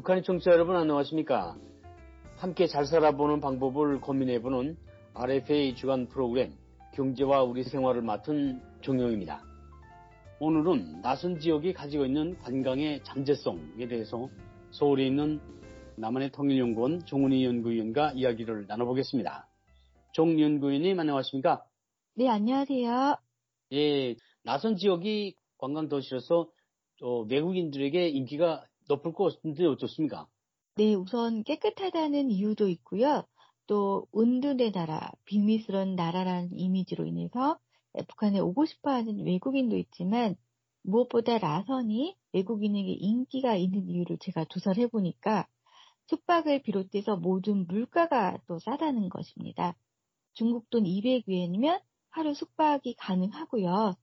북한의 청취자 여러분 안녕하십니까? 함께 잘 살아보는 방법을 고민해보는 RFA 주간 프로그램 경제와 우리 생활을 맡은 종영입니다. 오늘은 낯선 지역이 가지고 있는 관광의 잠재성에 대해서 서울에 있는 남한의 통일연구원 종훈이 연구위원과 이야기를 나눠보겠습니다. 종 연구위원님 안녕하십니까? 네, 안녕하세요. 예, 낯선 지역이 관광 도시로서 어, 외국인들에게 인기가 높을 것 같은데 어떻습니까? 네, 우선 깨끗하다는 이유도 있고요. 또 은둔의 나라, 비밀스러운 나라라는 이미지로 인해서 북한에 오고 싶어하는 외국인도 있지만 무엇보다 라선이 외국인에게 인기가 있는 이유를 제가 조사를 해보니까 숙박을 비롯해서 모든 물가가 또 싸다는 것입니다. 중국 돈 200위안이면 하루 숙박이 가능하고요.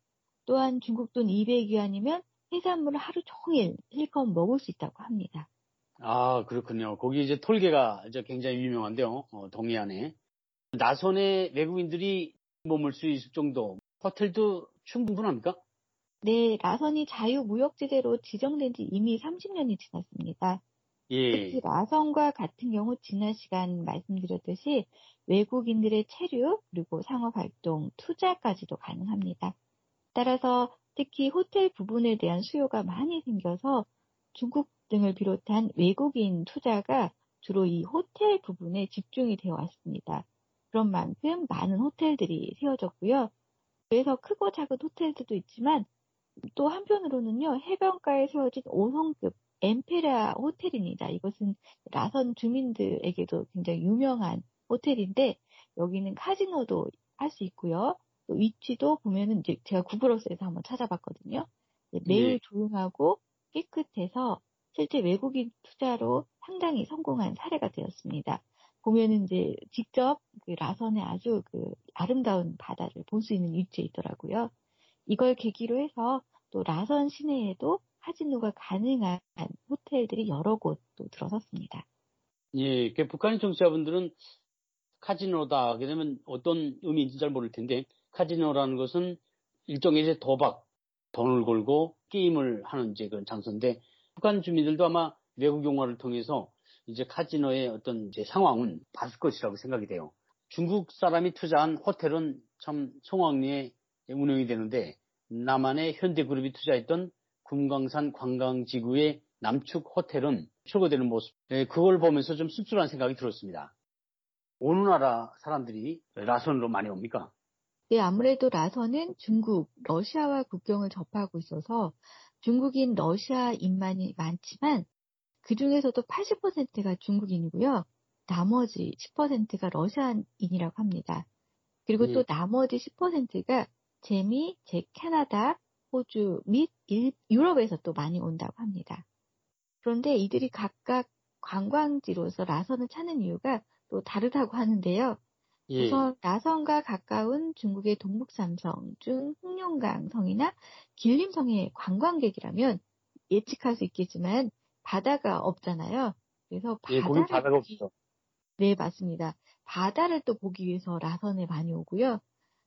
또한 중국 돈 200위안이면 해산물을 하루 종일 실컷 먹을 수 있다고 합니다. 아, 그렇군요. 거기 이제 톨게가 이제 굉장히 유명한데요. 어, 동해안에. 나선의 외국인들이 머물 수 있을 정도 호텔도 충분합니까? 네, 라선이 자유무역지대로 지정된 지 이미 30년이 지났습니다. 예. 특히 라선과 같은 경우 지난 시간 말씀드렸듯이 외국인들의 체류 그리고 상업 활동, 투자까지도 가능합니다. 따라서 특히 호텔 부분에 대한 수요가 많이 생겨서 중국 등을 비롯한 외국인 투자가 주로 이 호텔 부분에 집중이 되어 왔습니다. 그런 만큼 많은 호텔들이 세워졌고요. 그래서 크고 작은 호텔들도 있지만 또 한편으로는요, 해변가에 세워진 5성급 엠페라 호텔입니다. 이것은 라선 주민들에게도 굉장히 유명한 호텔인데 여기는 카지노도 할 수 있고요. 위치도 보면은 이제 제가 구글어스에서 한번 찾아봤거든요. 매우 네. 조용하고 깨끗해서 실제 외국인 투자로 상당히 성공한 사례가 되었습니다. 보면은 이제 직접 그 라선의 아주 그 아름다운 바다를 볼 수 있는 위치에 있더라고요. 이걸 계기로 해서 또 라선 시내에도 카지노가 가능한 호텔들이 여러 곳 또 들어섰습니다. 예, 그 북한의 청취자분들은 카지노다 되면 어떤 의미인지 잘 모를 텐데 카지노라는 것은 일종의 이제 도박, 돈을 걸고 게임을 하는 이제 그런 장소인데 북한 주민들도 아마 외국 영화를 통해서 이제 카지노의 어떤 이제 상황은 봤을 것이라고 생각이 돼요. 중국 사람이 투자한 호텔은 참 송황리에 운영이 되는데 남한의 현대그룹이 투자했던 금강산 관광지구의 남축 호텔은 철거되는 모습, 예, 그걸 보면서 좀 씁쓸한 생각이 들었습니다. 어느 나라 사람들이 라선으로 많이 옵니까? 네, 아무래도 라선은 중국, 러시아와 국경을 접하고 있어서 중국인 러시아인만이 많지만 그 중에서도 80%가 중국인이고요. 나머지 10%가 러시아인이라고 합니다. 그리고 네. 또 나머지 10%가 재미, 제 캐나다, 호주 및 일, 유럽에서 또 많이 온다고 합니다. 그런데 이들이 각각 관광지로서 라선을 찾는 이유가 또 다르다고 하는데요. 예. 우선 나선과 가까운 중국의 동북삼성 중 흑룡강 성이나 길림성의 관광객이라면 예측할 수 있겠지만 바다가 없잖아요. 그래서 예, 바다를 예, 바다가 보기... 없죠. 네, 맞습니다. 바다를 또 보기 위해서 라선에 많이 오고요.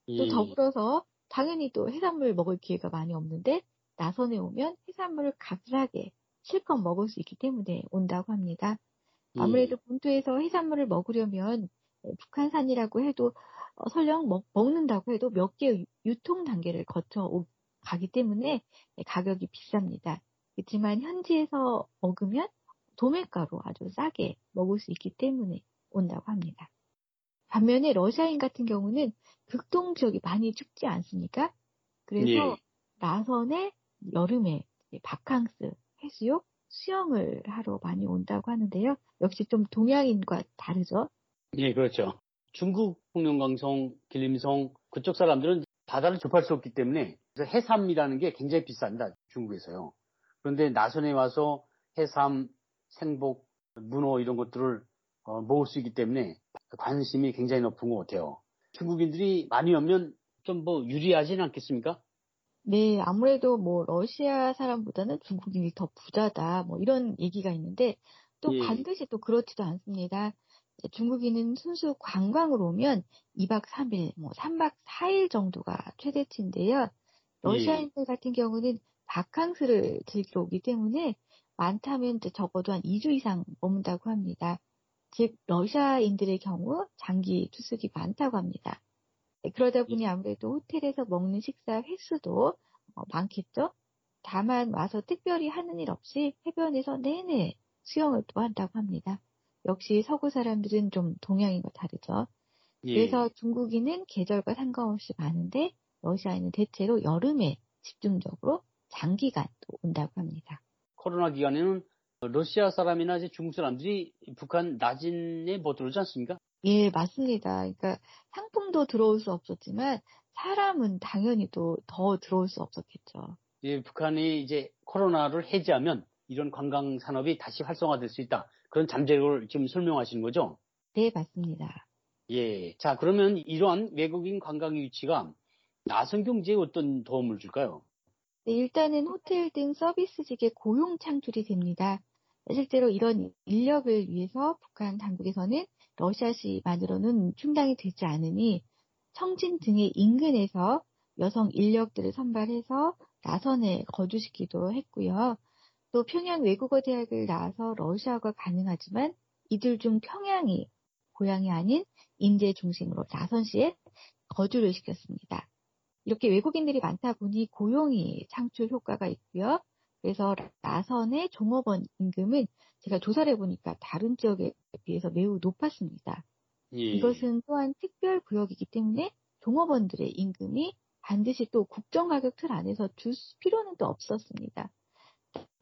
예. 또 더불어서 당연히 또 해산물 먹을 기회가 많이 없는데 나선에 오면 해산물을 값싸게 실컷 먹을 수 있기 때문에 온다고 합니다. 예. 아무래도 본토에서 해산물을 먹으려면 네, 북한산이라고 해도 어, 설령 먹, 먹는다고 해도 몇 개의 유통 단계를 거쳐 가기 때문에 네, 가격이 비쌉니다. 그렇지만 현지에서 먹으면 도매가로 아주 싸게 먹을 수 있기 때문에 온다고 합니다. 반면에 러시아인 같은 경우는 극동 지역이 많이 춥지 않습니까? 그래서 예. 나선에 여름에 바캉스, 해수욕, 수영을 하러 많이 온다고 하는데요. 역시 좀 동양인과 다르죠. 예, 그렇죠. 중국 홍룡강성, 길림성 그쪽 사람들은 바다를 접할 수 없기 때문에 해삼이라는 게 굉장히 비쌉니다. 중국에서요. 그런데 나선에 와서 해삼, 생복, 문어 이런 것들을 어, 먹을 수 있기 때문에 관심이 굉장히 높은 것 같아요. 중국인들이 많이 오면 좀 뭐 유리하지는 않겠습니까? 네, 아무래도 뭐 러시아 사람보다는 중국인이 더 부자다 뭐 이런 얘기가 있는데 또 예. 반드시 또 그렇지도 않습니다. 중국인은 순수 관광으로 오면 2박 3일, 뭐 3박 4일 정도가 최대치인데요. 러시아인들 예. 같은 경우는 바캉스를 즐기러 오기 때문에 많다면 적어도 한 2주 이상 머문다고 합니다. 즉 러시아인들의 경우 장기 투숙이 많다고 합니다. 네, 그러다 보니 예. 아무래도 호텔에서 먹는 식사 횟수도 어, 많겠죠. 다만 와서 특별히 하는 일 없이 해변에서 내내 수영을 또 한다고 합니다. 역시 서구 사람들은 좀 동양인과 다르죠. 예. 그래서 중국인은 계절과 상관없이 많은데 러시아인은 대체로 여름에 집중적으로 장기간 또 온다고 합니다. 코로나 기간에는 러시아 사람이나 이제 중국 사람들이 북한 나진에 못 들어오지 않습니까? 예, 맞습니다. 그러니까 상품도 들어올 수 없었지만 사람은 당연히 또 더 들어올 수 없었겠죠. 예, 북한이 이제 코로나를 해제하면 이런 관광 산업이 다시 활성화될 수 있다. 그런 잠재력을 지금 설명하시는 거죠? 네, 맞습니다. 예. 자, 그러면 이러한 외국인 관광 유치가 나선 경제에 어떤 도움을 줄까요? 네, 일단은 호텔 등 서비스직의 고용 창출이 됩니다. 실제로 이런 인력을 위해서 북한 당국에서는 러시아시만으로는 충당이 되지 않으니 청진 등의 인근에서 여성 인력들을 선발해서 나선에 거주시키도 했고요. 또 평양 외국어 대학을 나와서 러시아가 가능하지만 이들 중 평양이 고향이 아닌 인제 중심으로 나선시에 거주를 시켰습니다. 이렇게 외국인들이 많다 보니 고용이 창출 효과가 있고요. 그래서 나선의 종업원 임금은 제가 조사를 해보니까 다른 지역에 비해서 매우 높았습니다. 예. 이것은 또한 특별 구역이기 때문에 종업원들의 임금이 반드시 또 국정 가격 틀 안에서 줄 필요는 또 없었습니다.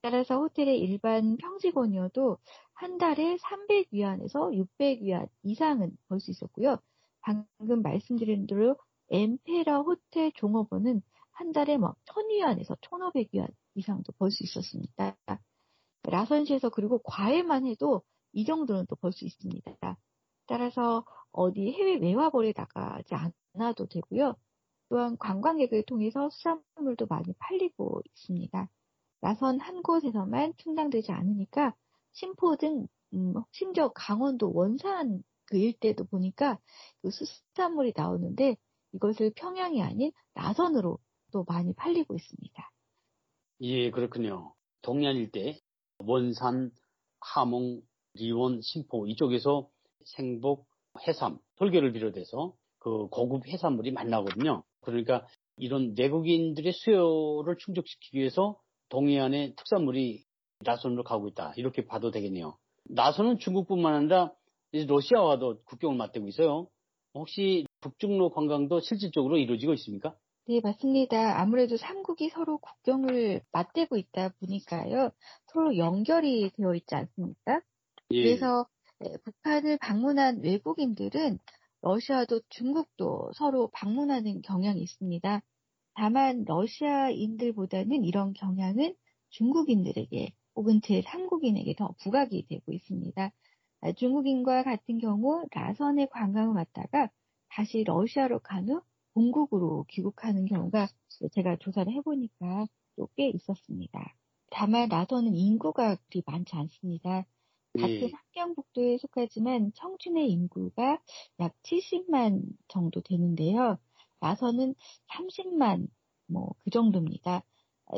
따라서 호텔의 일반 평직원이어도 한 달에 300위안에서 600위안 이상은 벌 수 있었고요. 방금 말씀드린 대로 엠페라 호텔 종업원은 한 달에 막 1000위안에서 1500위안 이상도 벌 수 있었습니다. 라선시에서 그리고 과외만 해도 이 정도는 또 벌 수 있습니다. 따라서 어디 해외 외화벌에 나가지 않아도 되고요. 또한 관광객을 통해서 수산물도 많이 팔리고 있습니다. 나선 한 곳에서만 충당되지 않으니까 심포 등 음, 심지어 강원도 원산 그 일대도 보니까 그 수산물이 나오는데 이것을 평양이 아닌 나선으로 또 많이 팔리고 있습니다. 예, 그렇군요. 동해안 일대 원산, 하몽, 리원, 심포 이쪽에서 생복, 해삼, 돌개를 비롯해서 그 고급 해산물이 많나거든요. 그러니까 이런 내국인들의 수요를 충족시키기 위해서 동해안의 특산물이 나선으로 가고 있다. 이렇게 봐도 되겠네요. 나선은 중국뿐만 아니라 러시아와도 국경을 맞대고 있어요. 혹시 북중로 관광도 실질적으로 이루어지고 있습니까? 네, 맞습니다. 아무래도 삼국이 서로 국경을 맞대고 있다 보니까요. 서로 연결이 되어 있지 않습니까? 예. 그래서 네, 북한을 방문한 외국인들은 러시아도 중국도 서로 방문하는 경향이 있습니다. 다만 러시아인들보다는 이런 경향은 중국인들에게 혹은 제3국인에게 더 부각이 되고 있습니다. 아, 중국인과 같은 경우 라선에 관광을 왔다가 다시 러시아로 간 후 본국으로 귀국하는 경우가 제가 조사를 해보니까 또 꽤 있었습니다. 다만 라선은 인구가 그리 많지 않습니다. 같은 예. 함경북도에 속하지만 청춘의 인구가 약 70만 정도 되는데요. 나서는 30만 뭐 그 정도입니다.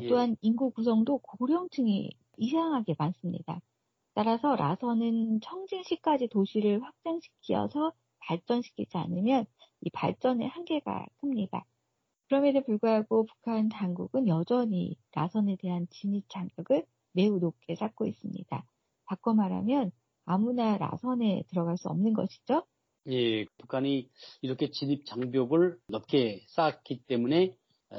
예. 또한 인구 구성도 고령층이 이상하게 많습니다. 따라서 라선은 청진시까지 도시를 확장시켜서 발전시키지 않으면 이 발전의 한계가 큽니다. 그럼에도 불구하고 북한 당국은 여전히 라선에 대한 진입 장벽을 매우 높게 쌓고 있습니다. 바꿔 말하면 아무나 라선에 들어갈 수 없는 것이죠. 예, 북한이 이렇게 진입 장벽을 높게 쌓았기 때문에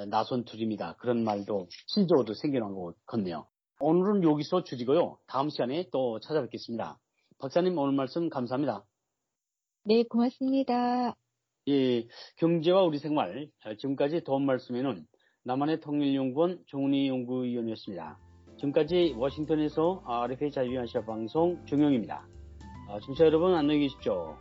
나선 둘입니다. 그런 말도 신조어도 생겨난 것 같네요. 오늘은 여기서 줄이고요. 다음 시간에 또 찾아뵙겠습니다. 박사님 오늘 말씀 감사합니다. 네, 고맙습니다. 예, 경제와 우리 생활 지금까지 도움 말씀에는 남한의 통일연구원 종훈이 연구위원이었습니다. 지금까지 워싱턴에서 RFA 자유한시아 방송 중용입니다. 아, 청취자 여러분 안녕히 계십시오.